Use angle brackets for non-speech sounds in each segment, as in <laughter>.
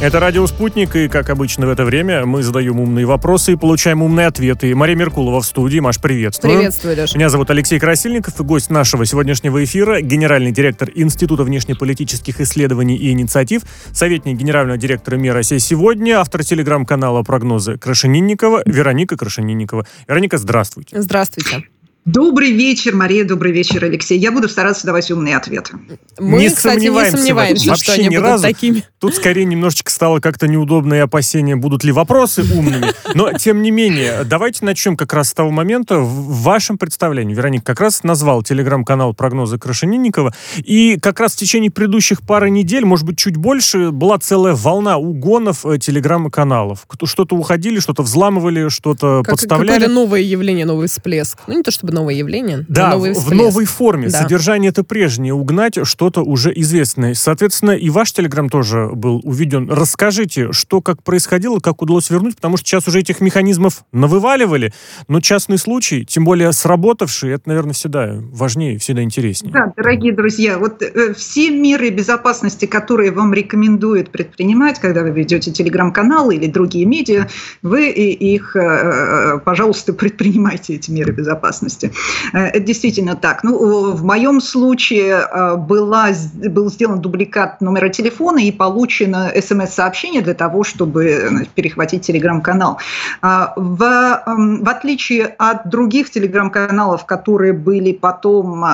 Это «Радио Спутник», и, как обычно в это время, мы задаем умные вопросы и получаем умные ответы. Мария Меркулова в студии. Маш, приветствую. Приветствую, Леша. Меня зовут Алексей Красильников, и гость нашего сегодняшнего эфира – генеральный директор Института внешнеполитических исследований и инициатив, советник генерального директора МИР «Россия сегодня», автор телеграм-канала «Прогнозы» Крашенинникова, Вероника Крашенинникова. Вероника, здравствуйте. Здравствуйте. Добрый вечер, Мария, добрый вечер, Алексей. Я буду стараться давать умные ответы. Мы, не кстати, сомневаемся, не сомневаемся вообще что они ни будут разу. такими. Тут скорее немножечко стало как-то неудобно и опасения, будут ли вопросы умными. Но, тем не менее, давайте начнем как раз с того момента в вашем представлении. Вероник как раз назвал телеграм-канал «Прогнозы Крашенинникова». И как раз в течение предыдущих пары недель, может быть, чуть больше, была целая волна угонов э, телеграм-каналов. Что-то уходили, что-то взламывали, что-то Как, подставляли. какое-то новое явление, новый всплеск. Ну, не то чтобы новое явление, Да, но новый в, новой форме. Да. Содержание это прежнее, угнать что-то уже известное. Соответственно, и ваш телеграм тоже был уведен. Расскажите, что как происходило, как удалось вернуть, потому что сейчас уже этих механизмов навываливали, но частный случай, тем более сработавший, это, наверное, всегда важнее, всегда интереснее. Да, дорогие друзья, вот э, все меры безопасности, которые вам рекомендуют предпринимать, когда вы ведете телеграм-каналы или другие медиа, вы и- их, э, э, пожалуйста, предпринимайте эти меры безопасности. Э, Это действительно так. Ну, в моем случае э, была, был сделан дубликат номера телефона и получено смс-сообщение для того, чтобы э, перехватить телеграм-канал. А, В, эм, в отличие от других телеграм-каналов, которые были потом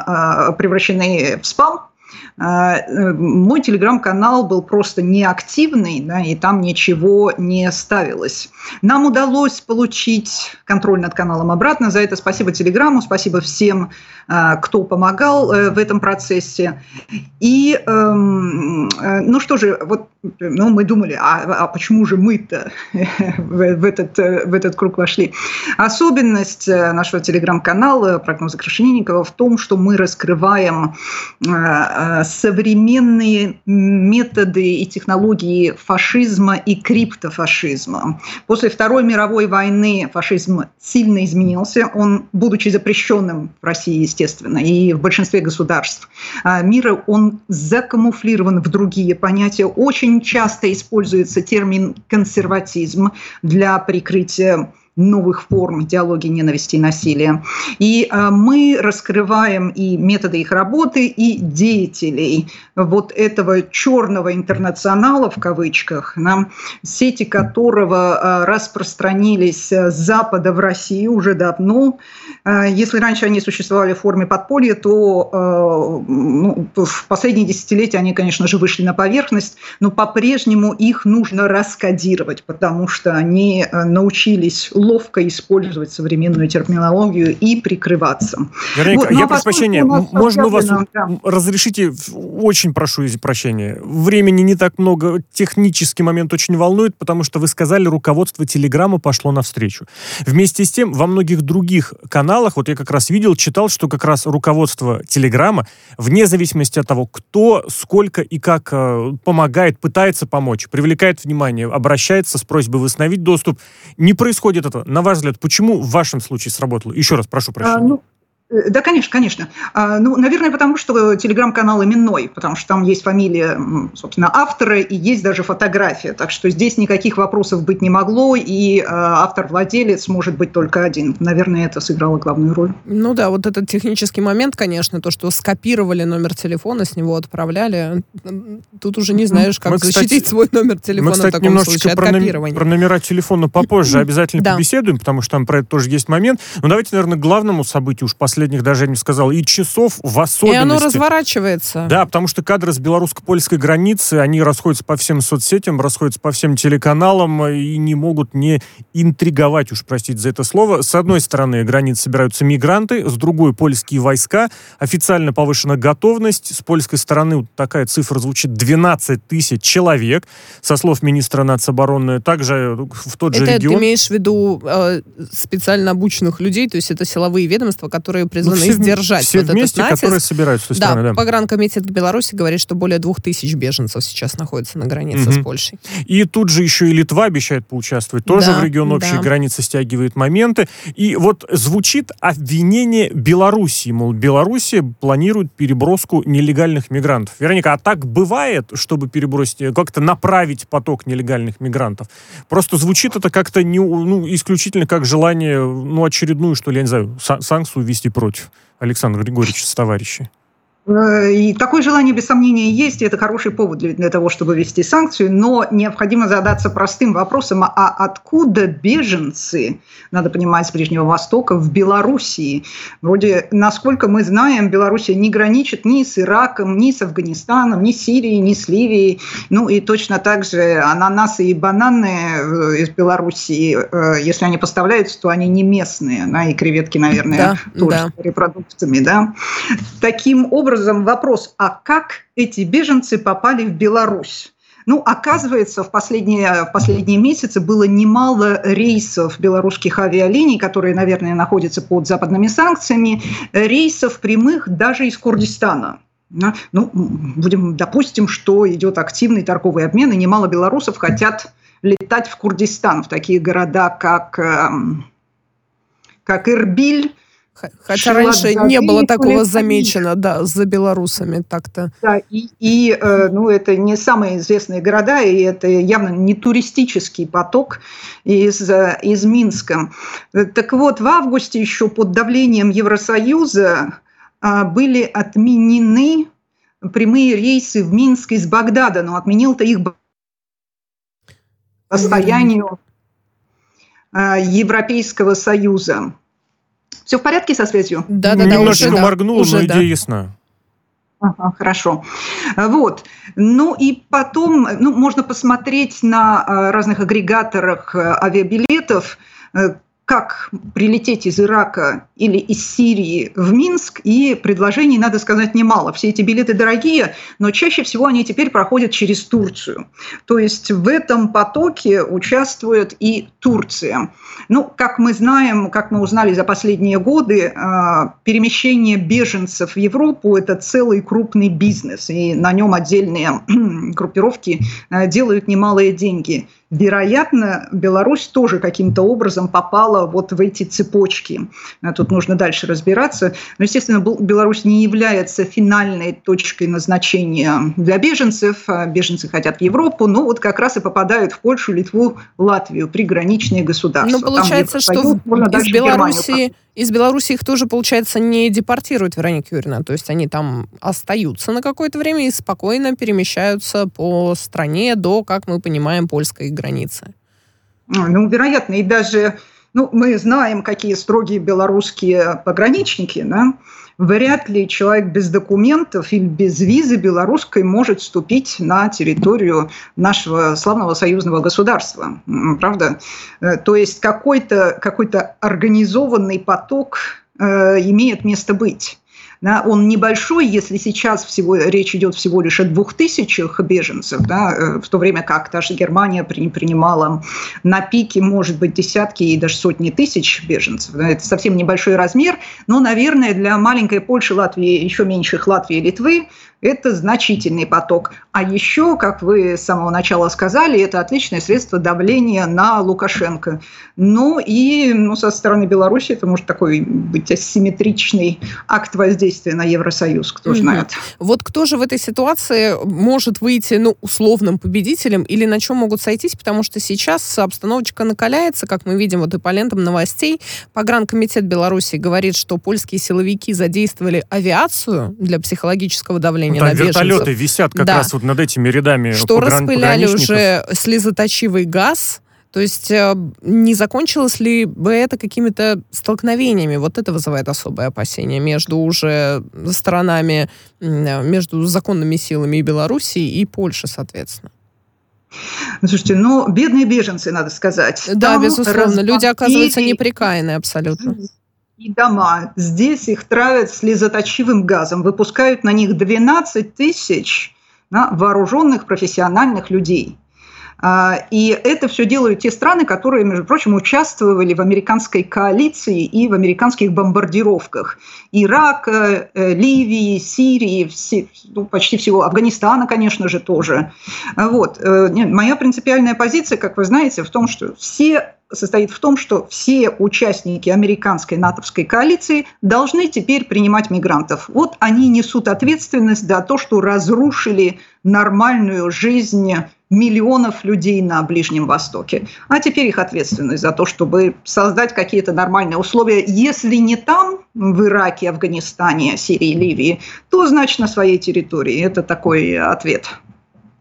превращены в спам, мой телеграм-канал был просто неактивный, да, и там ничего не ставилось. Нам удалось получить контроль над каналом обратно. За это спасибо Телеграму, спасибо всем, э, кто помогал э, в этом процессе. И, эм, э, ну что же, вот ну, мы думали, а, а почему же мы-то <laughs> в, этот, э, в этот круг вошли? Особенность нашего телеграм-канала «Прогнозы Крашенинникова» в том, что мы раскрываем современные методы и технологии фашизма и криптофашизма. После Второй мировой войны фашизм сильно изменился. Он, будучи запрещенным в России, естественно, и в большинстве государств а, мира, он закамуфлирован в другие понятия. Очень часто используется термин «консерватизм» для прикрытия новых форм идеологии ненависти и насилия. И э, мы раскрываем и методы их работы, и деятелей вот этого черного интернационала, в кавычках, да, сети которого э, распространились с Запада в Россию уже давно. Если раньше они существовали в форме подполья, то ну, в последние десятилетия они, конечно же, вышли на поверхность, но по-прежнему их нужно раскодировать, потому что они научились ловко использовать современную терминологию и прикрываться. Вероника, Вот, ну, я а прошу прощения, можно у вас да. разрешите, очень прошу прощения, времени не так много, технический момент очень волнует, потому что вы сказали, руководство Телеграма пошло навстречу. Вместе с тем, во многих других каналах, вот я как раз видел, читал, что как раз руководство Телеграма, вне зависимости от того, кто, сколько и как э, помогает, пытается помочь, привлекает внимание, обращается с просьбой восстановить доступ, не происходит этого. На ваш взгляд, почему в вашем случае сработало? Еще раз прошу А, прощения. ну, э, да, конечно, конечно. А, Ну, наверное, потому что телеграм-канал именной, потому что там есть фамилия, собственно, автора и есть даже фотография. Так что здесь никаких вопросов быть не могло, и э, автор-владелец может быть только один. Наверное, это сыграло главную роль. Ну да, вот этот технический момент, конечно, то, что скопировали номер телефона, с него отправляли. Тут уже не знаешь, как Мы, кстати, защитить свой номер телефона Мы, кстати, в таком немножечко случае от про, копирования. про номера телефона попозже <clears throat> обязательно Да. побеседуем, потому что там про это тоже есть момент. Но давайте, наверное, к главному событию уж последних, даже я не сказал, и часов в И особенности. оно разворачивается. Да, потому что кадры с белорусско-польской границы, они расходятся по всем соцсетям, расходятся по всем телеканалам и не могут не интриговать, уж простите за это слово. С одной стороны, границы собираются мигранты, с другой польские войска. Официально повышена готовность. С польской стороны вот такая цифра звучит 12 тысяч человек, со слов министра нацобороны. Также э, в тот же Это ты имеешь в виду э, специально обученных людей, то есть это силовые ведомства, которые призваны ну, все, сдержать все вот вместе, этот натиск. которые собираются да, стороны. Да, погранкомитет Беларуси говорит, что более двух тысяч беженцев сейчас находится на границе угу. с Польшей. И тут же еще и Литва обещает поучаствовать. Тоже да, в регион общей да. границы стягивает моменты. И вот звучит обвинение Белоруссии. Мол, Белоруссия планирует переброску нелегальных мигрантов. Вероника, а так бывает, чтобы перебросить, как-то направить поток нелегальных мигрантов? Просто звучит это как-то не, ну, исключительно как желание, ну, очередную, что ли, я не знаю, санкцию ввести против Александра Григорьевича с товарищей. Э, и такое желание, без сомнения, есть, и это хороший повод для, для того, чтобы ввести санкцию, но необходимо задаться простым вопросом, а откуда беженцы, надо понимать, с Ближнего Востока, в Белоруссии? Вроде, насколько мы знаем, Белоруссия не граничит ни с Ираком, ни с Афганистаном, ни с Сирией, ни с Ливией, ну и точно так же ананасы и бананы э, из Белоруссии, э, если они поставляются, то они не местные, да, и креветки, наверное, да, тоже да. репродуктами, да. Таким образом, образом вопрос, а как эти беженцы попали в Беларусь? Ну, оказывается, в последние, в последние месяцы было немало рейсов белорусских авиалиний, которые, наверное, находятся под западными санкциями, рейсов прямых даже из Курдистана. Ну, будем, допустим, что идет активный торговый обмен, и немало белорусов хотят летать в Курдистан, в такие города, как, эм, как Ирбиль, Хотя раньше не было такого замечено, да, за белорусами так-то. Да, и, и э, ну, это не самые известные города, и это явно не туристический поток из, э, из Минска. Так вот, в августе еще под давлением Евросоюза а, были отменены прямые рейсы в Минск из Багдада, но отменил-то их состоянию э, Европейского Союза. Все в порядке со связью? Да, да, да. Немножечко уже, моргнул, уже, но идея да. ясна. Ага, хорошо. Вот. Ну и потом, ну, можно посмотреть на а, разных агрегаторах а, авиабилетов, э, как прилететь из Ирака или из Сирии в Минск, и предложений, надо сказать, немало. Все эти билеты дорогие, но чаще всего они теперь проходят через Турцию. То есть в этом потоке участвует и Турция. Ну, как мы знаем, как мы узнали за последние годы, а, перемещение беженцев в Европу – это целый крупный бизнес, и на нем отдельные <clears throat> группировки а, делают немалые деньги – вероятно, Беларусь тоже каким-то образом попала вот в эти цепочки. А тут нужно дальше разбираться. Но, естественно, Беларусь не является финальной точкой назначения для беженцев. А беженцы хотят в Европу, но вот как раз и попадают в Польшу, Литву, Латвию, приграничные государства. Ну, получается, Там, что из Беларуси из Беларуси их тоже, получается, не депортируют, Вероника Юрьевна. То есть они там остаются на какое-то время и спокойно перемещаются по стране до, как мы понимаем, польской границы. А, ну, вероятно, и даже ну, мы знаем, какие строгие белорусские пограничники, да, вряд ли человек без документов или без визы белорусской может вступить на территорию нашего славного союзного государства. Правда? Э, то есть какой-то какой организованный поток э, имеет место быть. Да, он небольшой, если сейчас всего, речь идет всего лишь о двух тысячах беженцев, да, э, в то время как та же Германия принимала на пике, может быть, десятки и даже сотни тысяч беженцев. Да, это совсем небольшой размер, но, наверное, для маленькой Польши, Латвии, еще меньших Латвии и Литвы это значительный поток. А еще, как вы с самого начала сказали, это отличное средство давления на Лукашенко. Ну и ну, со стороны Беларуси это может такой быть асимметричный акт воздействия на Евросоюз, кто угу. знает. Вот кто же в этой ситуации может выйти ну, условным победителем или на чем могут сойтись, потому что сейчас обстановочка накаляется, как мы видим вот и по лентам новостей. Погранкомитет Беларуси говорит, что польские силовики задействовали авиацию для психологического давления ну, там вертолеты висят как да. раз вот над этими рядами Что распыляли уже слезоточивый газ, то есть э, не закончилось ли бы это какими-то столкновениями? Вот это вызывает особое опасение между уже сторонами, между законными силами и Белоруссии, и Польши, соответственно. Слушайте, ну, бедные беженцы, надо сказать. Да, Там безусловно. Люди, оказывается, неприкаянные абсолютно и дома. Здесь их травят слезоточивым газом, выпускают на них 12 тысяч вооруженных профессиональных людей. А, и это все делают те страны, которые, между прочим, участвовали в американской коалиции и в американских бомбардировках. Ирака, э, Ливии, Сирии, все, ну, почти всего, Афганистана, конечно же, тоже. Вот. Э, моя принципиальная позиция, как вы знаете, в том, что все состоит в том, что все участники американской натовской коалиции должны теперь принимать мигрантов. Вот они несут ответственность за то, что разрушили нормальную жизнь миллионов людей на Ближнем Востоке. А теперь их ответственность за то, чтобы создать какие-то нормальные условия. Если не там, в Ираке, Афганистане, Сирии, Ливии, то значит на своей территории. Это такой ответ.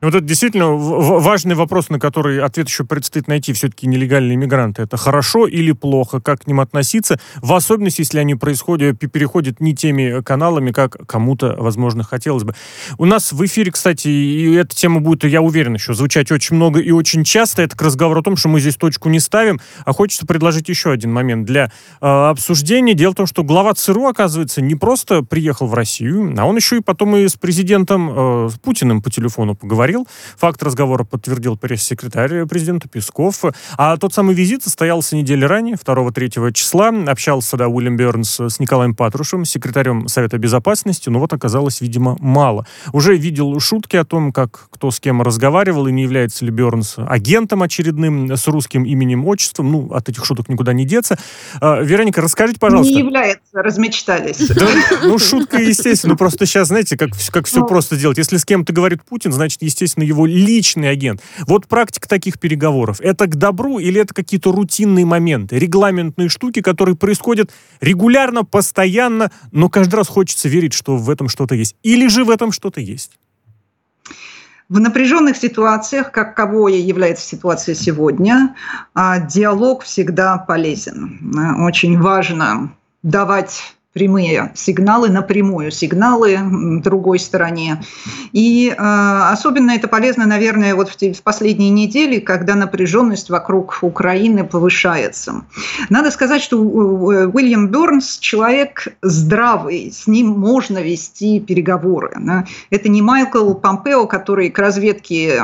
Вот это действительно важный вопрос, на который ответ еще предстоит найти. Все-таки нелегальные мигранты. Это хорошо или плохо? Как к ним относиться? В особенности, если они происходят, переходят не теми каналами, как кому-то, возможно, хотелось бы. У нас в эфире, кстати, и эта тема будет, я уверен, еще звучать очень много и очень часто. Это к разговору о том, что мы здесь точку не ставим. А хочется предложить еще один момент для э, обсуждения. Дело в том, что глава ЦРУ, оказывается, не просто приехал в Россию, а он еще и потом и с президентом э, Путиным по телефону поговорил говорил. Факт разговора подтвердил пресс-секретарь президента Песков. А тот самый визит состоялся недели ранее, 2-3 числа. Общался да, Уильям Бернс с Николаем Патрушем, секретарем Совета Безопасности. Но вот оказалось, видимо, мало. Уже видел шутки о том, как кто с кем разговаривал, и не является ли Бернс агентом очередным с русским именем, отчеством. Ну, от этих шуток никуда не деться. А, Вероника, расскажите, пожалуйста. Не является, размечтались. Да, ну, шутка, естественно. Просто сейчас, знаете, как, как все ну, просто делать. Если с кем-то говорит Путин, значит, естественно, естественно, его личный агент. Вот практика таких переговоров. Это к добру или это какие-то рутинные моменты, регламентные штуки, которые происходят регулярно, постоянно, но каждый раз хочется верить, что в этом что-то есть. Или же в этом что-то есть? В напряженных ситуациях, как кого является ситуация сегодня, а, диалог всегда полезен. Очень важно давать прямые сигналы, напрямую сигналы другой стороне. И э, особенно это полезно, наверное, вот в, в последние недели, когда напряженность вокруг Украины повышается. Надо сказать, что Уильям Бернс человек здравый, с ним можно вести переговоры. Да? Это не Майкл Помпео, который к разведке,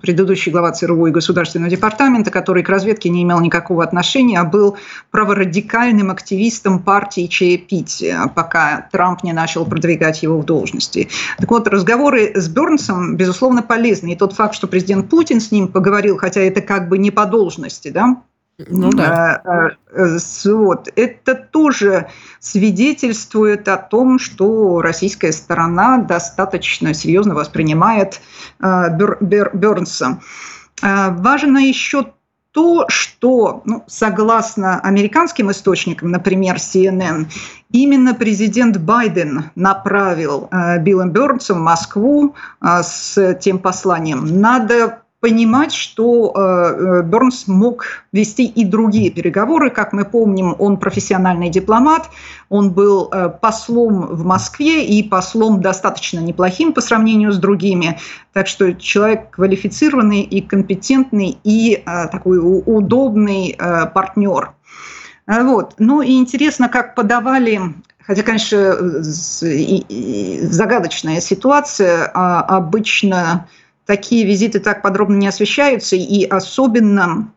предыдущий глава ЦРУ и Государственного департамента, который к разведке не имел никакого отношения, а был праворадикальным активистом партии ЧЕПИ развития, пока Трамп не начал продвигать его в должности. Так вот, разговоры с Бернсом, безусловно, полезны. И тот факт, что президент Путин с ним поговорил, хотя это как бы не по должности, да, ну да. Э, э, вот. Это тоже свидетельствует о том, что российская сторона достаточно серьезно воспринимает э, Бернса. Важно еще то, что, ну, согласно американским источникам, например, CNN, именно президент Байден направил э, Билла Бёрнса в Москву э, с тем посланием. Надо понимать, что э, э, Бернс мог вести и другие переговоры. Как мы помним, он профессиональный дипломат, он был э, послом в Москве и послом достаточно неплохим по сравнению с другими. Так что человек квалифицированный и компетентный и такой удобный партнер. Вот. Ну и интересно, как подавали Хотя, конечно, загадочная ситуация. А обычно такие визиты так подробно не освещаются, и особенно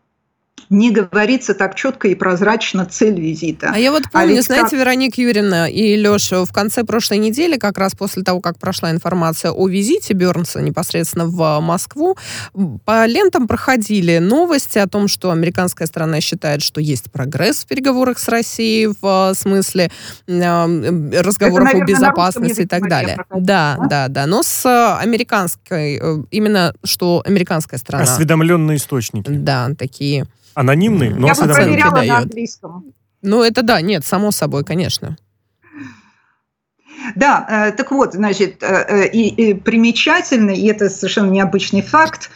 не говорится так четко и прозрачно цель визита. А я вот помню, а знаете, как... Вероника Юрьевна и Леша, в конце прошлой недели, как раз после того, как прошла информация о визите Бернса непосредственно в Москву, по лентам проходили новости о том, что американская сторона считает, что есть прогресс в переговорах с Россией в смысле э, разговоров Это, наверное, о безопасности и так далее. Да, да, да, да. Но с американской, э, именно что американская сторона... Осведомленные источники. Да, такие Анонимный, но Я бы проверяла на английском. Ну, это да, нет, само собой, конечно. Да, э, так вот, значит, э, э, и, и примечательно, и это совершенно необычный факт,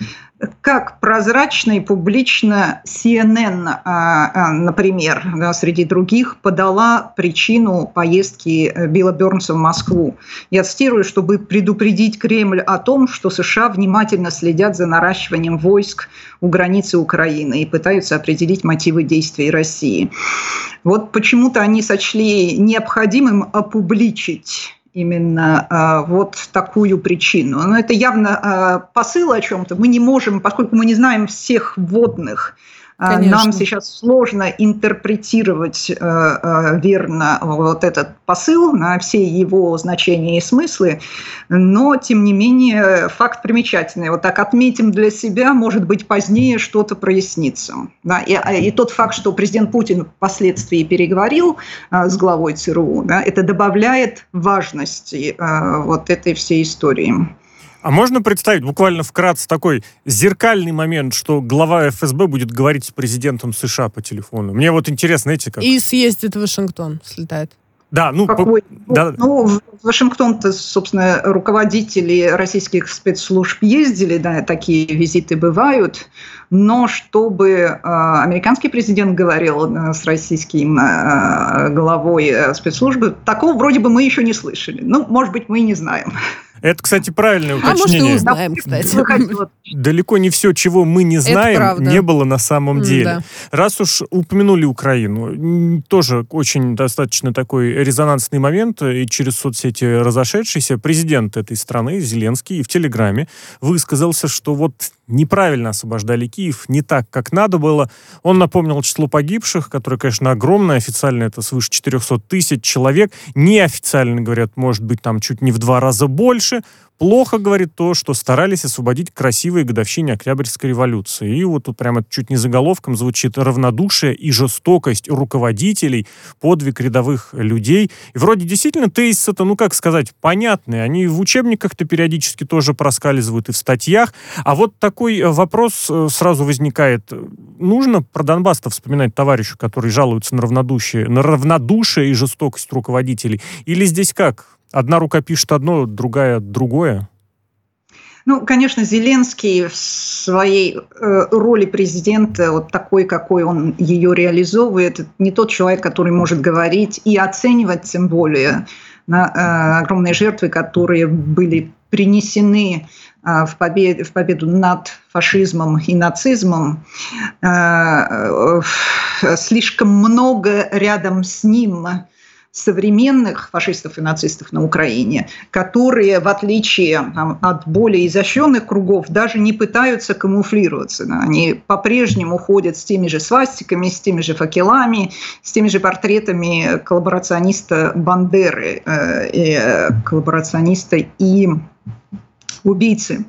как прозрачно и публично CNN, а, а, например, да, среди других, подала причину поездки Билла Бернса в Москву. Я цитирую, чтобы предупредить Кремль о том, что США внимательно следят за наращиванием войск у границы Украины и пытаются определить мотивы действий России. Вот почему-то они сочли необходимым опубличить именно э, вот такую причину. Но это явно э, посыл о чем-то. Мы не можем, поскольку мы не знаем всех вводных а, Конечно. Нам сейчас сложно интерпретировать э, э, верно вот этот посыл на все его значения и смыслы, но, тем не менее, факт примечательный. Вот так отметим для себя, может быть, позднее что-то прояснится. Да? И, а, и тот факт, что президент Путин впоследствии переговорил э, с главой ЦРУ, да, это добавляет важности вот этой всей истории. А можно представить буквально вкратце такой зеркальный момент, что глава ФСБ будет говорить с президентом США по телефону? Мне вот интересно, знаете, как... И съездит в Вашингтон, слетает. Да, ну, Какой? По, да. ну, в Вашингтон-то, собственно, руководители российских спецслужб ездили, да, такие визиты бывают, но чтобы э, американский президент говорил э, с российским э, главой э, спецслужбы, такого вроде бы мы еще не слышали. Ну, может быть, мы и не знаем. Это, кстати, правильное уточнение. А может, и узнаем, кстати. Далеко не все, чего мы не знаем, не было на самом деле. Да. Раз уж упомянули Украину, тоже очень достаточно такой резонансный момент, и через соцсети разошедшийся, президент этой страны, Зеленский, в Телеграме высказался, что вот неправильно освобождали Киев, не так, как надо было. Он напомнил число погибших, которое, конечно, огромное. Официально это свыше 400 тысяч человек. Неофициально, говорят, может быть, там чуть не в два раза больше. Плохо, говорит, то, что старались освободить красивые годовщине Октябрьской революции. И вот тут прямо чуть не заголовком звучит равнодушие и жестокость руководителей, подвиг рядовых людей. И вроде действительно тезис это, ну как сказать, понятные. Они в учебниках-то периодически тоже проскальзывают и в статьях. А вот такой э, вопрос э, сразу возникает. Нужно про Донбасс-то вспоминать товарищу, который жалуется на равнодушие, на равнодушие и жестокость руководителей? Или здесь как? Одна рука пишет одно, другая другое? Ну, конечно, Зеленский в своей э, роли президента, вот такой, какой он ее реализовывает, не тот человек, который может говорить и оценивать, тем более, на э, огромные жертвы, которые были принесены э, в, побед, в победу над фашизмом и нацизмом. Э, э, слишком много рядом с ним современных фашистов и нацистов на Украине, которые, в отличие от более изощренных кругов, даже не пытаются камуфлироваться. Они по-прежнему ходят с теми же свастиками, с теми же факелами, с теми же портретами коллаборациониста Бандеры, э, э, коллаборациониста и убийцы.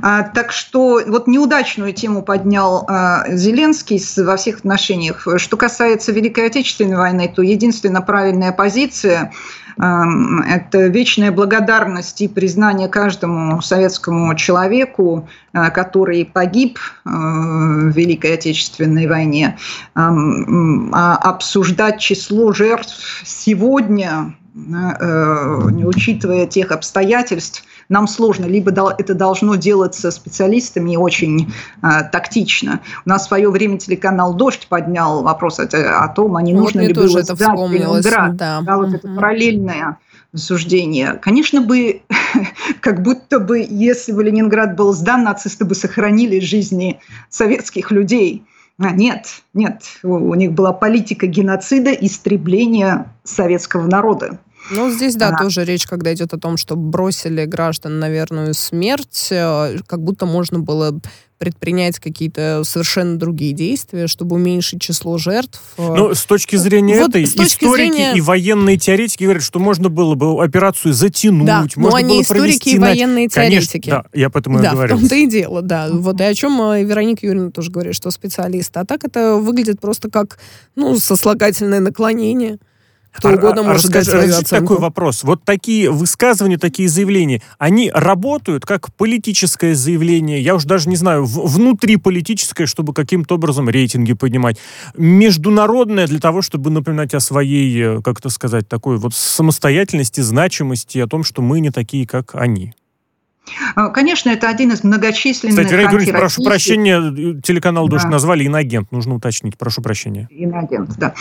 А, так что вот неудачную тему поднял а, Зеленский во всех отношениях. Что касается Великой Отечественной войны, то единственная правильная позиция а, это вечная благодарность и признание каждому советскому человеку, а, который погиб в Великой Отечественной войне. А обсуждать число жертв сегодня, не учитывая тех обстоятельств, нам сложно. Либо это должно делаться специалистами очень э, тактично. У нас в свое время телеканал «Дождь» поднял вопрос о, о том, а не вот нужно ли было это сдать Ленинград. Да. Да, вот это параллельное суждение. Конечно бы, <laughs> как будто бы, если бы Ленинград был сдан, нацисты бы сохранили жизни советских людей. А, нет, нет, у них была политика геноцида, истребления советского народа. Ну, здесь, да, а. тоже речь, когда идет о том, что бросили граждан на верную смерть, э, как будто можно было предпринять какие-то совершенно другие действия, чтобы уменьшить число жертв. Ну, с точки зрения вот этой, точки историки зрения... и военные теоретики говорят, что можно было бы операцию затянуть, да, можно но они было историки и военные теоретики. Конечно, да, я поэтому да, и говорю. в том-то и дело, да. Вот и о чем э, Вероника Юрьевна тоже говорит, что специалист. А так это выглядит просто как, ну, сослагательное наклонение. Кто а, угодно а, может расскажи, дать свою оценку. такой вопрос. Вот такие высказывания, такие заявления, они работают как политическое заявление, я уж даже не знаю, внутриполитическое, чтобы каким-то образом рейтинги поднимать, международное для того, чтобы напоминать о своей, э, как это сказать, такой вот самостоятельности, значимости, о том, что мы не такие, как они. А, конечно, это один из многочисленных... Кстати, Райгорич, прошу прощения, телеканал «Дождь» да. назвали «Инагент», нужно уточнить, прошу прощения. «Инагент», да.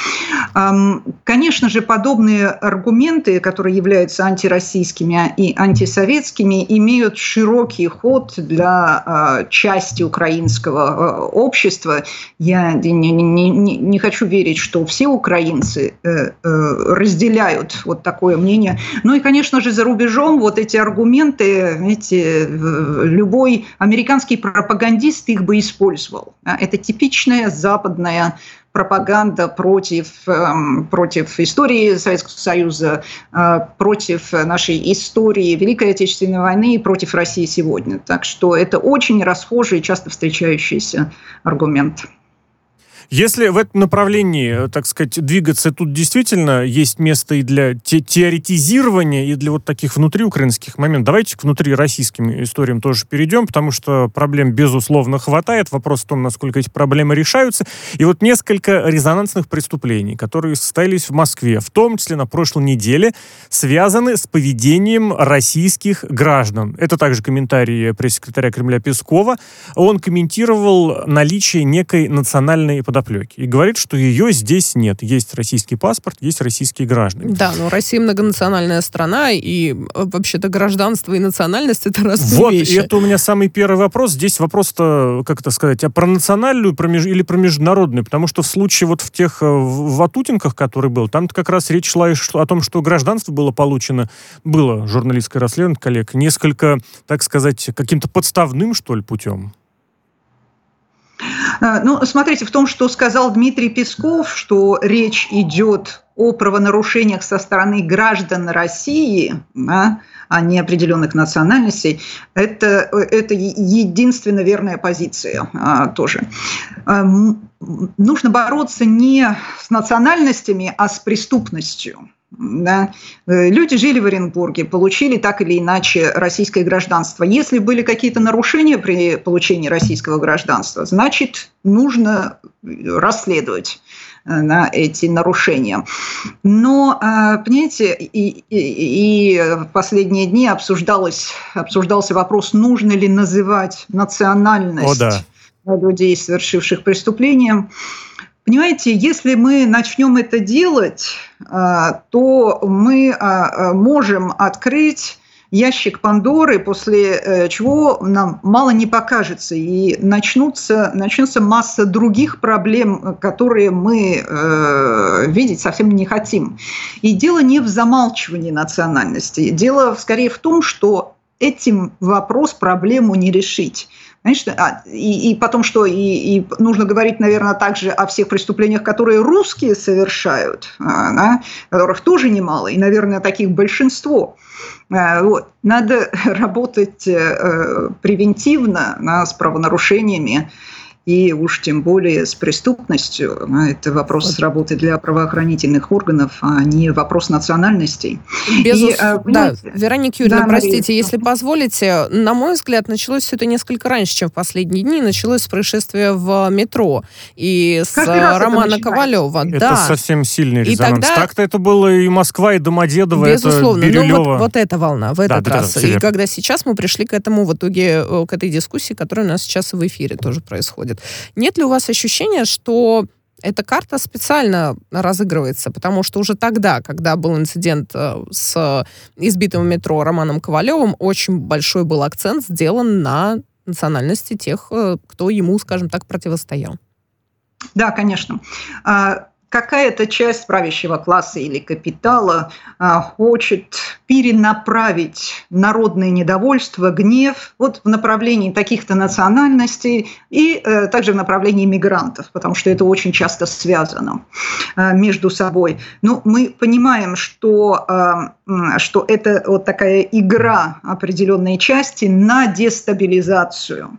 Конечно же, подобные аргументы, которые являются антироссийскими и антисоветскими, имеют широкий ход для а, части украинского а, общества. Я не, не, не, не хочу верить, что все украинцы э, э, разделяют вот такое мнение. Ну и, конечно же, за рубежом вот эти аргументы, знаете, любой американский пропагандист их бы использовал. Это типичная западная пропаганда против, эм, против истории Советского Союза, э, против нашей истории Великой Отечественной войны и против России сегодня. Так что это очень расхожий и часто встречающийся аргумент. Если в этом направлении, э, так сказать, двигаться, тут действительно есть место и для те теоретизирования, и для вот таких внутриукраинских моментов. Давайте к внутрироссийским историям тоже перейдем, потому что проблем, безусловно, хватает. Вопрос в том, насколько эти проблемы решаются. И вот несколько резонансных преступлений, которые состоялись в Москве, в том числе на прошлой неделе, связаны с поведением российских граждан. Это также комментарии пресс-секретаря Кремля Пескова. Он комментировал наличие некой национальной подоплеки подоплеки. И говорит, что ее здесь нет. Есть российский паспорт, есть российские граждане. Да, но Россия многонациональная страна, и э, вообще-то гражданство и национальность это разные вот, вещи. Вот, и это у меня самый первый вопрос. Здесь вопрос-то, как это сказать, а про национальную про меж... или про международную? Потому что в случае вот в тех э, ватутинках, который был, там как раз речь шла о том, что гражданство было получено, было журналистское расследование коллег, несколько, так сказать, каким-то подставным, что ли, путем. А, ну, смотрите, в том, что сказал Дмитрий Песков, что речь идет о правонарушениях со стороны граждан России, да, а не определенных национальностей, это, это единственно верная позиция а, тоже. А, нужно бороться не с национальностями, а с преступностью. Да? Э, люди жили в Оренбурге, получили так или иначе российское гражданство. Если были какие-то нарушения при получении российского гражданства, значит, нужно расследовать э, на эти нарушения. Но, э, понимаете, и, и, и в последние дни обсуждалось, обсуждался вопрос, нужно ли называть национальность О, да. людей, совершивших преступления. Понимаете, если мы начнем это делать, а, то мы а, а, можем открыть ящик Пандоры, после э, чего нам мало не покажется, и начнутся, начнется масса других проблем, которые мы э, видеть совсем не хотим. И дело не в замалчивании национальности, дело скорее в том, что этим вопрос, проблему не решить. Знаешь, а, и, и потом что, и, и нужно говорить, наверное, также о всех преступлениях, которые русские совершают, а, да, которых тоже немало, и, наверное, таких большинство. А, вот. Надо <laughs> работать э, превентивно да, с правонарушениями, и уж тем более с преступностью. Это вопрос работы для правоохранительных органов, а не вопрос национальностей. Безус... И, а, да, Вероника Юрьевна, да, простите, Мария. если позволите, на мой взгляд, началось все это несколько раньше, чем в последние дни. Началось с происшествия в метро и с Романа Ковалева. Это да. совсем сильный резонанс. И тогда... Так-то это было и Москва, и Домодедово, Безусловно. это Бирюлево. Ну, вот, вот эта волна, в этот да, раз. И когда сейчас мы пришли к этому в итоге, э, к этой дискуссии, которая у нас сейчас в эфире тоже происходит. Нет ли у вас ощущения, что эта карта специально разыгрывается, потому что уже тогда, когда был инцидент э, с избитым метро Романом Ковалевым, очень большой был акцент сделан на национальности тех, э, кто ему, скажем так, противостоял. Да, конечно. А, какая-то часть правящего класса или капитала а, хочет перенаправить народное недовольство, гнев вот в направлении таких-то национальностей и э, также в направлении мигрантов, потому что это очень часто связано э, между собой. Но ну, мы понимаем, что, э, что это вот такая игра определенной части на дестабилизацию.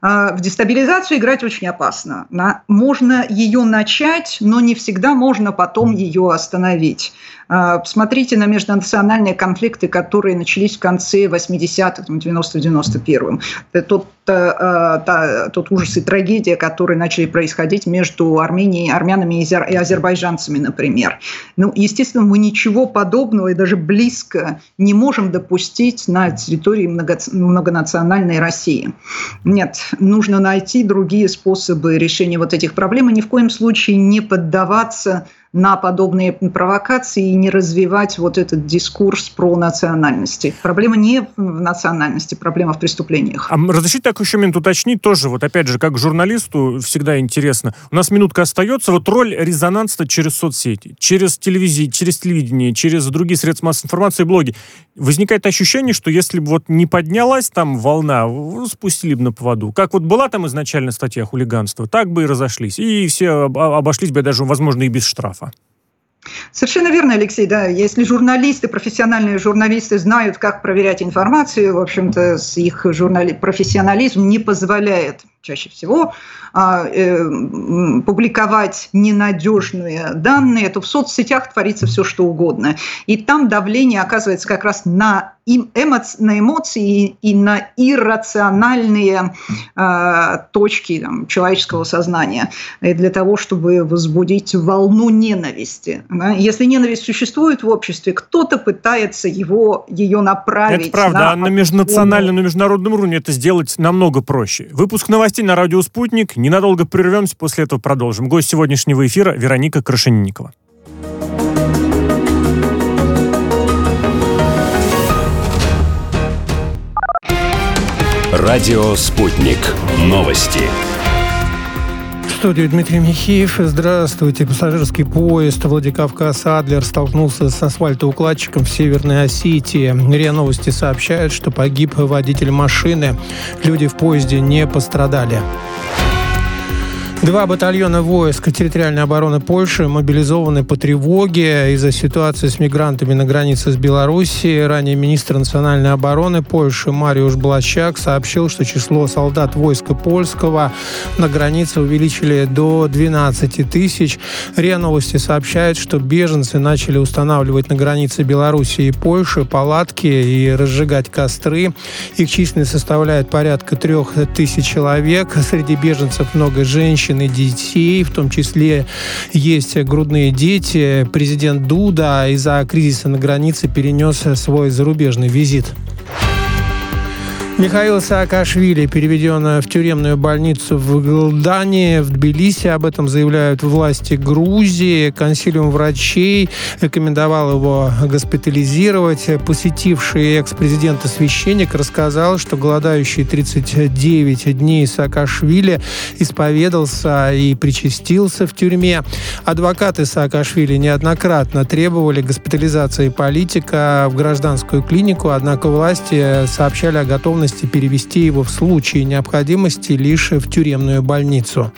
В дестабилизацию играть очень опасно. Можно ее начать, но не всегда можно потом ее остановить. А, посмотрите на межнациональные конфликты, которые начались в конце 80-х, 90-91-м. Это тот та, та, тот ужас и трагедия, которые начали происходить между Арменией, армянами и азербайджанцами, например. Ну, естественно, мы ничего подобного и даже близко не можем допустить на территории много, многонациональной России. Нет, нужно найти другие способы решения вот этих проблем и ни в коем случае не поддаваться на подобные провокации и не развивать вот этот дискурс про национальности. Проблема не в национальности, проблема в преступлениях. А разрешите так еще минут уточнить тоже, вот опять же, как журналисту всегда интересно. У нас минутка остается, вот роль резонанса через соцсети, через телевизию, через телевидение, через другие средства массовой информации, блоги. Возникает ощущение, что если бы вот не поднялась там волна, спустили бы на поводу. Как вот была там изначально статья хулиганства, так бы и разошлись. И все обошлись бы даже, возможно, и без штрафа. Совершенно верно, Алексей, да. Если журналисты, профессиональные журналисты знают, как проверять информацию, в общем-то, их журнали... профессионализм не позволяет чаще всего а, э, публиковать ненадежные данные, то в соцсетях творится все, что угодно. И там давление оказывается как раз на, эмоци... на эмоции и на иррациональные э, точки там, человеческого сознания и для того, чтобы возбудить волну ненависти. Да? Если ненависть существует в обществе, кто-то пытается его, ее направить. Это правда, на, а на межнациональном, на международном уровне это сделать намного проще. Выпуск новостей на радио «Спутник». Ненадолго прервемся, после этого продолжим. Гость сегодняшнего эфира Вероника Крашенинникова. Радио «Спутник». Новости студию Дмитрий Михеев. Здравствуйте. Пассажирский поезд Владикавказ-Адлер столкнулся с асфальтоукладчиком в Северной Осетии. РИА Новости сообщают, что погиб водитель машины. Люди в поезде не пострадали. Два батальона войск территориальной обороны Польши мобилизованы по тревоге из-за ситуации с мигрантами на границе с Белоруссией. Ранее министр национальной обороны Польши Мариуш Блащак сообщил, что число солдат войска польского на границе увеличили до 12 тысяч. РИА Новости сообщает, что беженцы начали устанавливать на границе Белоруссии и Польши палатки и разжигать костры. Их численность составляет порядка трех тысяч человек. Среди беженцев много женщин женщин и детей, в том числе есть грудные дети. Президент Дуда из-за кризиса на границе перенес свой зарубежный визит. Михаил Саакашвили переведен в тюремную больницу в Галдане, в Тбилиси. Об этом заявляют власти Грузии. Консилиум врачей рекомендовал его госпитализировать. Посетивший экс-президента священник рассказал, что голодающий 39 дней Саакашвили исповедался и причастился в тюрьме. Адвокаты Саакашвили неоднократно требовали госпитализации политика в гражданскую клинику, однако власти сообщали о готовности возможности перевести его в случае необходимости лишь в тюремную больницу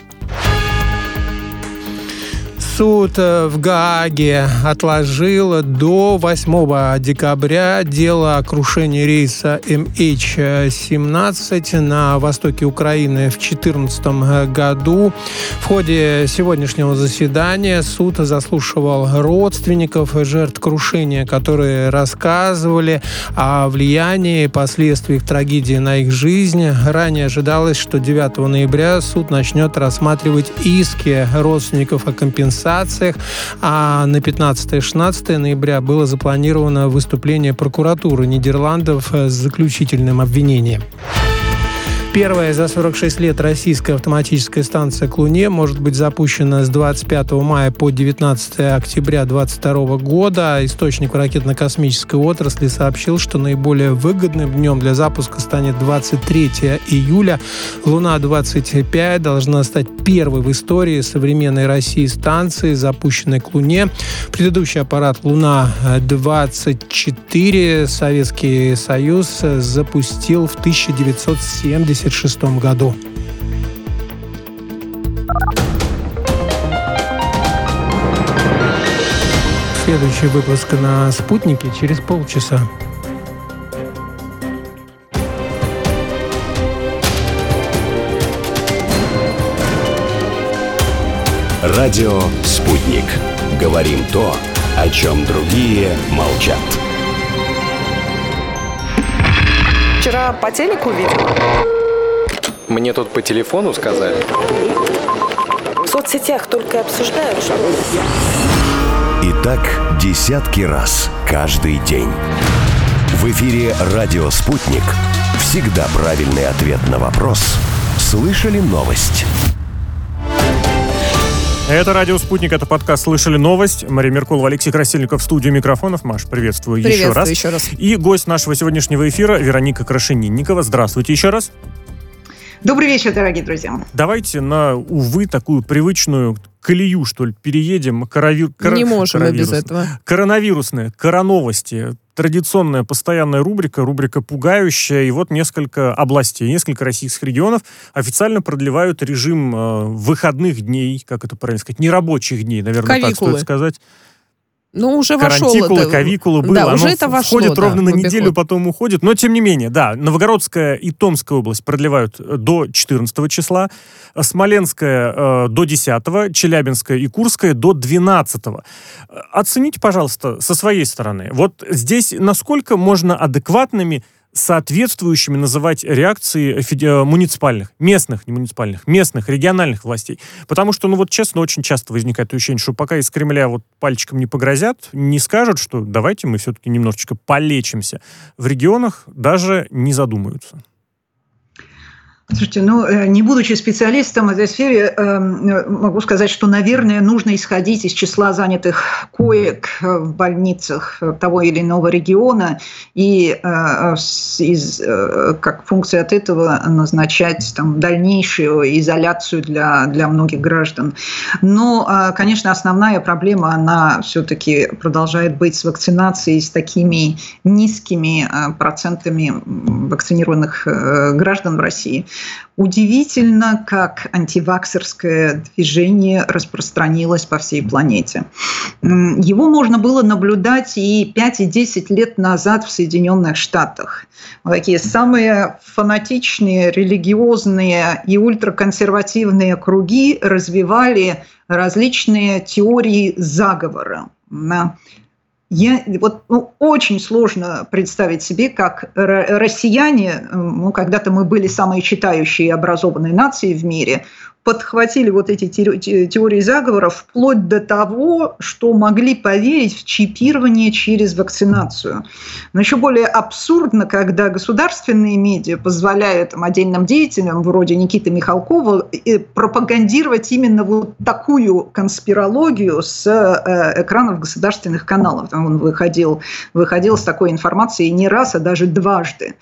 суд э, в Гааге отложил до 8 декабря дело о крушении рейса MH17 на востоке Украины в 2014 году. В ходе сегодняшнего заседания суд заслушивал родственников жертв крушения, которые рассказывали о влиянии и последствиях трагедии на их жизнь. Ранее ожидалось, что 9 ноября суд начнет рассматривать иски родственников о компенсации компенсациях, а на 15-16 ноября было запланировано выступление прокуратуры Нидерландов с заключительным обвинением. Первая за 46 лет российская автоматическая станция к Луне может быть запущена с 25 мая по 19 октября 2022 года. Источник ракетно-космической отрасли сообщил, что наиболее выгодным днем для запуска станет 23 июля. Луна-25 должна стать первой в истории современной России станции, запущенной к Луне. Предыдущий аппарат Луна-24 Советский Союз запустил в 1970 1976 году. Следующий выпуск на «Спутнике» через полчаса. Радио «Спутник». Говорим то, о чем другие молчат. Вчера по телеку видела Мне тут по телефону сказали. В соцсетях только обсуждают, что... И так десятки раз каждый день. В эфире «Радио Спутник». Всегда правильный ответ на вопрос. Слышали новость? Это «Радио Спутник», это подкаст «Слышали новость». Мария Меркулова, Алексей Красильников в студию микрофонов. Маш, приветствую, Приветствую еще раз. еще раз. И гость нашего сегодняшнего эфира Вероника Крашенинникова. Здравствуйте еще раз. Добрый вечер, дорогие друзья. Давайте на, увы, такую привычную колею, что ли, переедем. Корови... кор- Не можем мы без этого. Коронавирусные, короновости. Традиционная постоянная рубрика, рубрика пугающая. И вот несколько областей, несколько российских регионов официально продлевают режим э, выходных дней, как это правильно сказать, нерабочих дней, наверное, так Кавикулы. стоит сказать. Ну, уже Карантикулы, это. кавикулы было. Да, Оно уже это в- вошло, входит да, ровно на неделю, потом уходит. Но, тем не менее, да, Новгородская и Томская область продлевают э, до 14 числа, э, Смоленская э, до 10, Челябинская и Курская до 12. Э, Оцените, пожалуйста, со своей стороны. Вот здесь насколько можно адекватными соответствующими называть реакции э, муниципальных, местных, не муниципальных, местных, региональных властей. Потому что, ну вот честно, очень часто возникает ощущение, что пока из Кремля вот пальчиком не погрозят, не скажут, что давайте мы все-таки немножечко полечимся. В регионах даже не задумаются. Слушайте, ну, э, не будучи специалистом в этой сфере, э, э, могу сказать, что, наверное, нужно исходить из числа занятых коек э, в больницах э, того или иного региона и из, как функция от этого назначать там, дальнейшую изоляцию для, для многих граждан. Но, конечно, основная проблема, она все-таки продолжает быть с вакцинацией, с такими низкими процентами вакцинированных граждан в России. Удивительно, как антиваксерское движение распространилось по всей планете. Его можно было наблюдать и 5, и 10 лет назад в Соединенных Штатах. Такие самые фанатичные, религиозные и ультраконсервативные круги развивали различные теории заговора. Я, вот, ну, очень сложно представить себе, как ро- россияне, ну, когда-то мы были самой читающей и образованной нацией в мире, подхватили вот эти те- те- теории заговора вплоть до того, что могли поверить в чипирование через вакцинацию. Но еще более абсурдно, когда государственные медиа позволяют там, отдельным деятелям, вроде Никиты Михалкова, пропагандировать именно вот такую конспирологию с э, экранов государственных каналов. Там он выходил, выходил с такой информацией не раз, а даже дважды.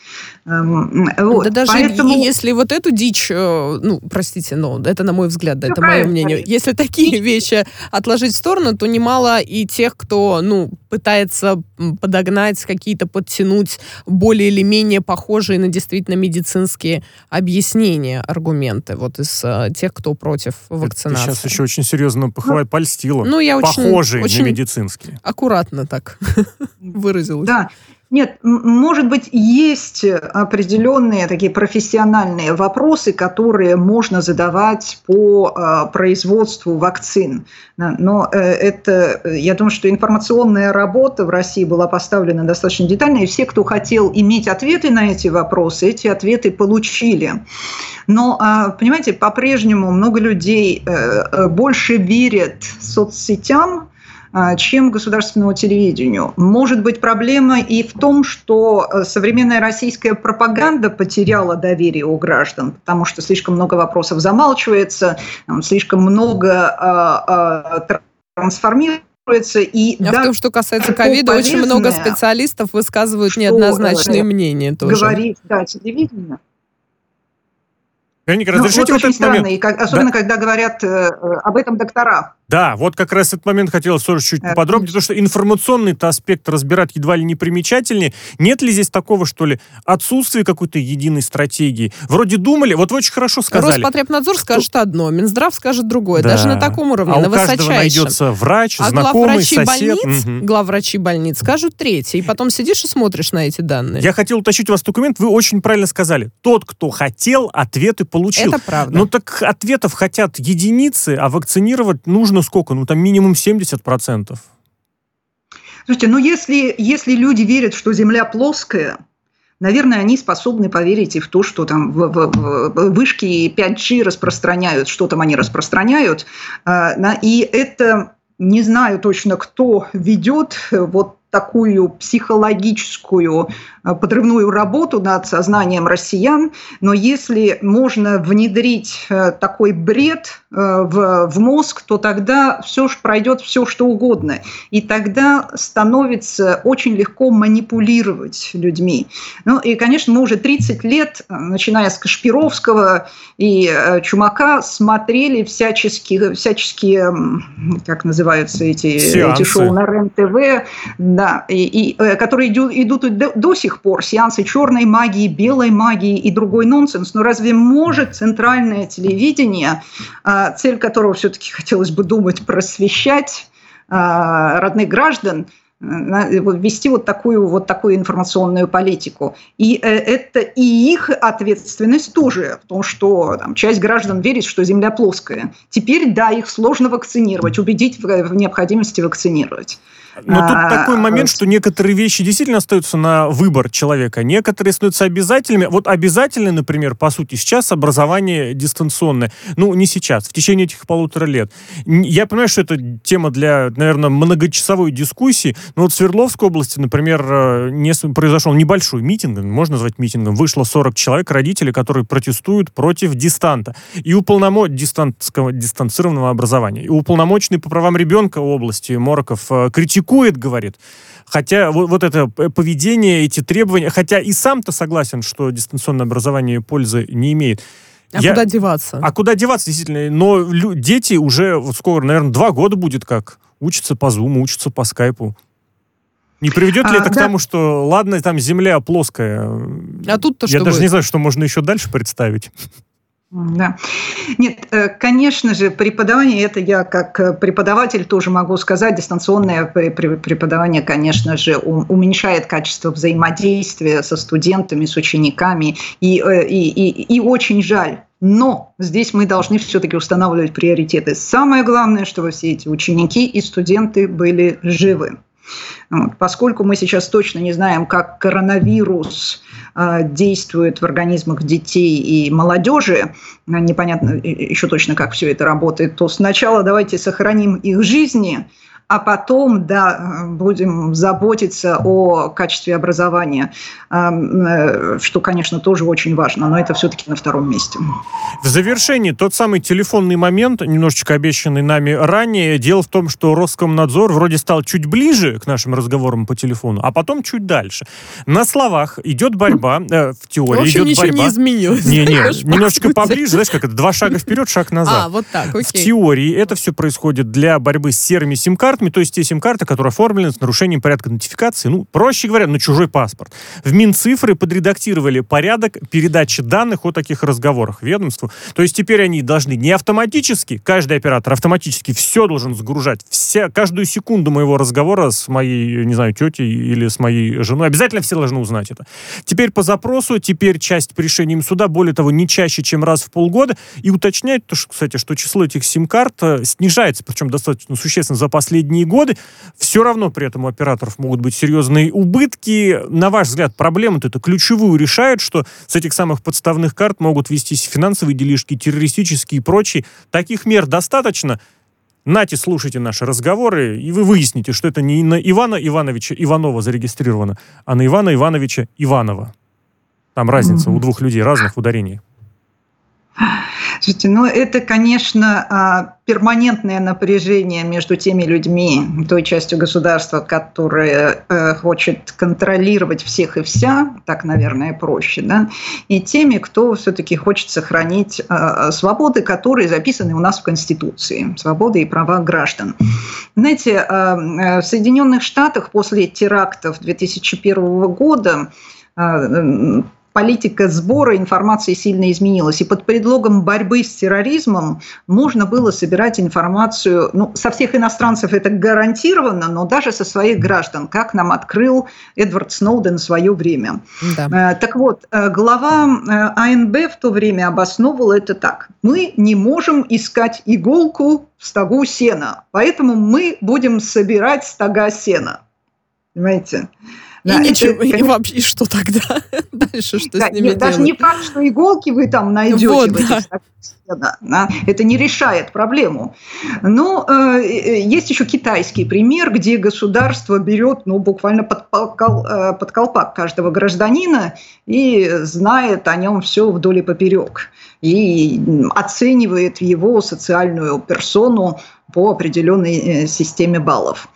Эм, вот. Да даже Поэтому- если вот эту дичь, э, ну, простите, но это на мой взгляд, да, это мое мнение. Если такие <laughs> вещи отложить в сторону, то немало и тех, кто, ну, пытается подогнать какие-то, подтянуть более или менее похожие на действительно медицинские объяснения, аргументы, вот из э, тех, кто против вакцинации. Ты сейчас еще очень серьезно похваль, польстила. Ну, я очень- Похожие очень- на медицинские. Аккуратно так <laughs> выразилась. Да. Нет, может быть, есть определенные такие профессиональные вопросы, которые можно задавать по э, производству вакцин. Но э, это, э, я думаю, что информационная работа в России была поставлена достаточно детально, и все, кто хотел иметь ответы на эти вопросы, эти ответы получили. Но, а, понимаете, по-прежнему много людей э, больше верят соцсетям, а, чем государственному телевидению. Может быть, проблема и в том, что э, современная российская пропаганда потеряла доверие у граждан, потому что слишком много вопросов замалчивается, слишком много а, а, трансформируется. И А в да, том, что касается ковида, очень много специалистов высказывают неоднозначные э, мнения тоже. говорит, да, телевидение. Вероника, Ну, разрешите вот этот странно, момент? и как- особенно когда говорят э, об этом доктора. Да, вот как раз этот момент хотелось тоже чуть Э, поподробнее, потому что информационный-то аспект разбирать едва ли не примечательнее. Нет ли здесь такого, что ли, отсутствия какой-то единой стратегии? Вроде думали, вот вы очень хорошо сказали. Роспотребнадзор скажет одно, Минздрав скажет другое. Да. Даже на таком уровне, а на у каждого высочайшем. найдется врач, А знакомый, главврачи сосед. больниц, Мгм. главврачи больниц скажут третье. И потом сидишь и смотришь на эти данные. Я хотел уточнить у вас документ, вы очень правильно сказали. Тот, кто хотел, ответы получил. Это правда. Ну так ответов хотят единицы, а вакцинировать нужно сколько? Ну там минимум 70%. Слушайте, ну если, если люди верят, что Земля плоская, наверное, они способны поверить и в то, что там в, в, в вышки 5G распространяют, что там они распространяют. И это не знаю точно, кто ведет вот такую психологическую э, подрывную работу над сознанием россиян, но если можно внедрить э, такой бред э, в, в мозг, то тогда все пройдет все, что угодно. И тогда становится очень легко манипулировать людьми. Ну и, конечно, мы уже 30 лет, начиная с Кашпировского и Чумака, смотрели всяческие, всяческие как называются эти, эти шоу на РЕН-ТВ, да, и, и, э, которые идут, идут до, до сих пор, сеансы черной магии, белой магии и другой нонсенс. Но разве может центральное телевидение, а, цель которого все-таки хотелось бы думать просвещать а, родных граждан, э, вести вот такую, вот такую информационную политику. И э, это и их ответственность тоже, потому что там, часть граждан верит, что Земля плоская. Теперь, да, их сложно вакцинировать, убедить в, в необходимости вакцинировать. Но тут а, такой момент, что некоторые вещи действительно остаются на выбор человека, некоторые становятся обязательными. Вот обязательно, например, по сути, сейчас образование дистанционное. Ну, не сейчас, в течение этих полутора лет. Я понимаю, что это тема для, наверное, многочасовой дискуссии, но вот в Свердловской области, например, э, не, произошел небольшой митинг, можно назвать митингом, вышло 40 человек, родители, которые протестуют против дистанта и уполномо... дистантского, дистанцированного образования. И уполномоченный по правам ребенка области Мороков э, критикует критикует, говорит. Хотя вот, вот это поведение, эти требования, хотя и сам-то согласен, что дистанционное образование пользы не имеет. А Я... куда деваться? А куда деваться, действительно. Но лю... дети уже, вот скоро, наверное, два года будет как, учатся по Zoom, учатся по скайпу. Не приведет ли а, это да. к тому, что, ладно, там земля плоская. А тут-то Я что даже будет? не знаю, что можно еще дальше представить. Да. Нет, э, конечно же, преподавание, это я как э, преподаватель тоже могу сказать, дистанционное преподавание, конечно же, уменьшает качество взаимодействия со студентами, с учениками, и, э, и, и, и очень жаль, но здесь мы должны все-таки устанавливать приоритеты. Самое главное, чтобы все эти ученики и студенты были живы. Вот. Поскольку мы сейчас точно не знаем, как коронавирус э, действует в организмах детей и молодежи, непонятно еще точно, как все это работает, то сначала давайте сохраним их жизни, а потом, да, будем заботиться о качестве образования, э, что, конечно, тоже очень важно, но это все-таки на втором месте. В завершении тот самый телефонный момент, немножечко обещанный нами ранее. Дело в том, что Роскомнадзор вроде стал чуть ближе к нашим разговорам по телефону, а потом чуть дальше. На словах идет борьба, э, в теории в общем, идет ничего борьба. не изменилось. Не, не, немножечко поближе, знаешь, как это, два шага вперед, шаг назад. А, вот так, окей. В теории это все происходит для борьбы с серыми сим-картами, картами то есть те сим-карты, которые оформлены с нарушением порядка нотификации, ну, проще говоря, на чужой паспорт. В Минцифры подредактировали порядок передачи данных о таких разговорах ведомству. То есть теперь они должны не автоматически, каждый оператор автоматически все должен загружать, вся, каждую секунду моего разговора с моей, не знаю, тетей или с моей женой. Обязательно все должны узнать это. Теперь по запросу, теперь часть по решениям суда, более того, не чаще, чем раз в полгода, и уточняет, кстати, что число этих сим-карт э, снижается, причем достаточно существенно за последние последние годы. Все равно при этом у операторов могут быть серьезные убытки. На ваш взгляд, проблему это ключевую решает, что с этих самых подставных карт могут вестись финансовые делишки, террористические и прочие. Таких мер достаточно. Нате, слушайте наши разговоры, и вы выясните, что это не на Ивана Ивановича Иванова зарегистрировано, а на Ивана Ивановича Иванова. Там разница у двух людей разных ударений. Слушайте, ну это, конечно, а, перманентное напряжение между теми людьми, той частью государства, которая э, хочет контролировать всех и вся, так, наверное, проще, да, и теми, кто все-таки хочет сохранить а, свободы, которые записаны у нас в Конституции, свободы и права граждан. Знаете, э, в Соединенных Штатах после терактов 2001 года политика сбора информации сильно изменилась. И под предлогом борьбы с терроризмом можно было собирать информацию, ну, со всех иностранцев это гарантированно, но даже со своих граждан, как нам открыл Эдвард Сноуден в свое время. Да. Э, так вот, э, глава э, АНБ в то время обосновывал это так. Мы не можем искать иголку в стогу сена, поэтому мы будем собирать стога сена. Понимаете? И да, ничего, это, и вообще, и что тогда? <laughs> Дальше что да, с ними нет, Даже не факт, что иголки вы там найдете вот, в этих да. Да, это не решает проблему. Но э, э, есть еще китайский пример, где государство берет ну, буквально под, э, под колпак каждого гражданина и знает о нем все вдоль и поперек. И оценивает его социальную персону по определенной э, системе баллов.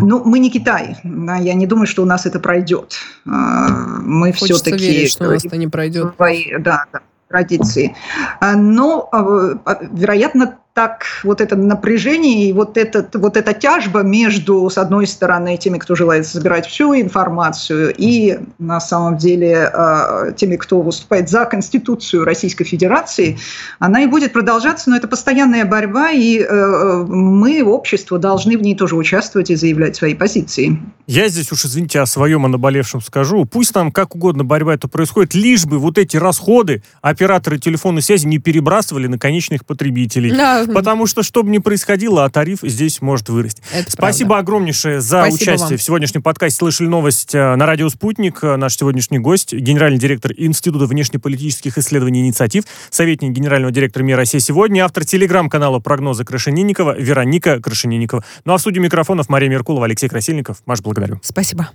Ну, мы не Китай. Да, я не думаю, что у нас это пройдет. А, мы все-таки... верить, что у нас это не пройдет. Свои, да, да, традиции. А, но, а, вероятно, так вот это напряжение и вот, этот, вот эта тяжба между, с одной стороны, теми, кто желает собирать всю информацию, и на самом деле а, теми, кто выступает за Конституцию Российской Федерации, она и будет продолжаться, но это постоянная борьба, и э, мы, общество, должны в ней тоже участвовать и заявлять свои позиции. Я здесь уж, извините, о своем о наболевшем скажу. Пусть там как угодно борьба это происходит, лишь бы вот эти расходы операторы телефонной связи не перебрасывали на конечных потребителей. Да, Потому что, что бы ни происходило, а тариф здесь может вырасти. Это Спасибо правда. огромнейшее за Спасибо участие вам. в сегодняшнем подкасте. Слышали новость э, на радио «Спутник». Э, наш сегодняшний гость, генеральный директор Института внешнеполитических исследований и инициатив, советник генерального директора «Мира Россия сегодня», автор телеграм-канала «Прогнозы Крашенинникова» Вероника Крашенинникова. Ну а в студии микрофонов Мария Меркулова, Алексей Красильников. Маш, благодарю. Спасибо.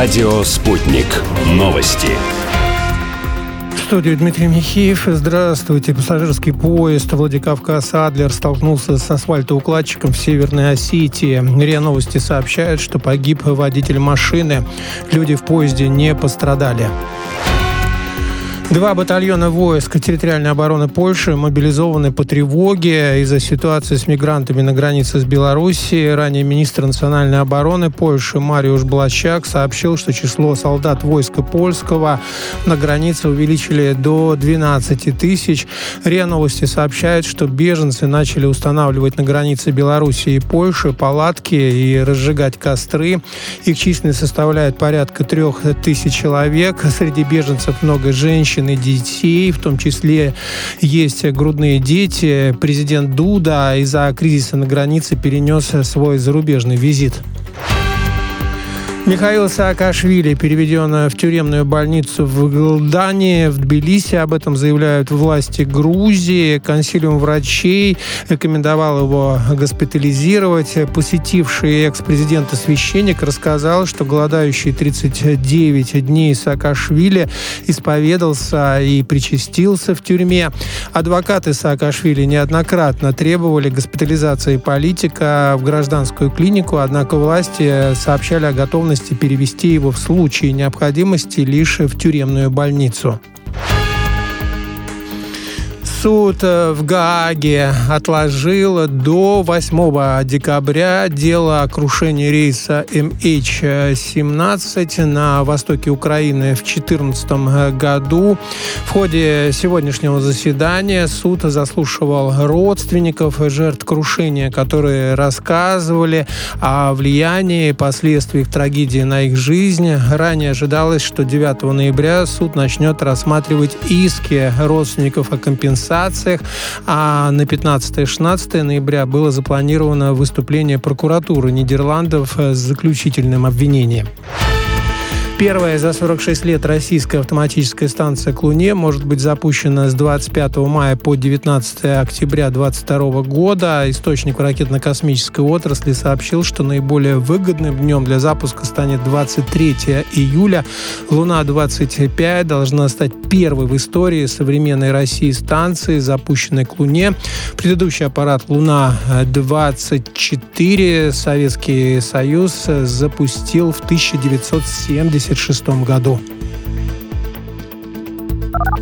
Радио «Спутник». Новости. В студии Дмитрий Михеев. Здравствуйте. Пассажирский поезд Владикавказ-Адлер столкнулся с асфальтоукладчиком в Северной Осетии. РИА Новости сообщают, что погиб водитель машины. Люди в поезде не пострадали. Два батальона войск территориальной обороны Польши мобилизованы по тревоге из-за ситуации с мигрантами на границе с Белоруссией. Ранее министр национальной обороны Польши Мариуш Блащак сообщил, что число солдат войска польского на границе увеличили до 12 тысяч. РИА Новости сообщает, что беженцы начали устанавливать на границе Белоруссии и Польши палатки и разжигать костры. Их численность составляет порядка трех тысяч человек. Среди беженцев много женщин женщин детей, в том числе есть грудные дети. Президент Дуда из-за кризиса на границе перенес свой зарубежный визит. Михаил Саакашвили переведен в тюремную больницу в Гылдане, в Тбилиси. Об этом заявляют власти Грузии. Консилиум врачей рекомендовал его госпитализировать. Посетивший экс-президента священник рассказал, что голодающий 39 дней Саакашвили исповедался и причастился в тюрьме. Адвокаты Саакашвили неоднократно требовали госпитализации политика в гражданскую клинику, однако власти сообщали о готовности готовности перевести его в случае необходимости лишь в тюремную больницу. Суд э, в Гааге отложил до 8 декабря дело о крушении рейса MH17 на востоке Украины в 2014 году. В ходе сегодняшнего заседания суд заслушивал родственников жертв крушения, которые рассказывали о влиянии и последствиях трагедии на их жизнь. Ранее ожидалось, что 9 ноября суд начнет рассматривать иски родственников о компенсации компенсациях, а на 15-16 ноября было запланировано выступление прокуратуры Нидерландов с заключительным обвинением. Первая за 46 лет российская автоматическая станция к Луне может быть запущена с 25 мая по 19 октября 2022 года. Источник в ракетно-космической отрасли сообщил, что наиболее выгодным днем для запуска станет 23 июля. Луна-25 должна стать первой в истории современной России станции, запущенной к Луне. Предыдущий аппарат Луна-24 Советский Союз запустил в 1970 1976 году.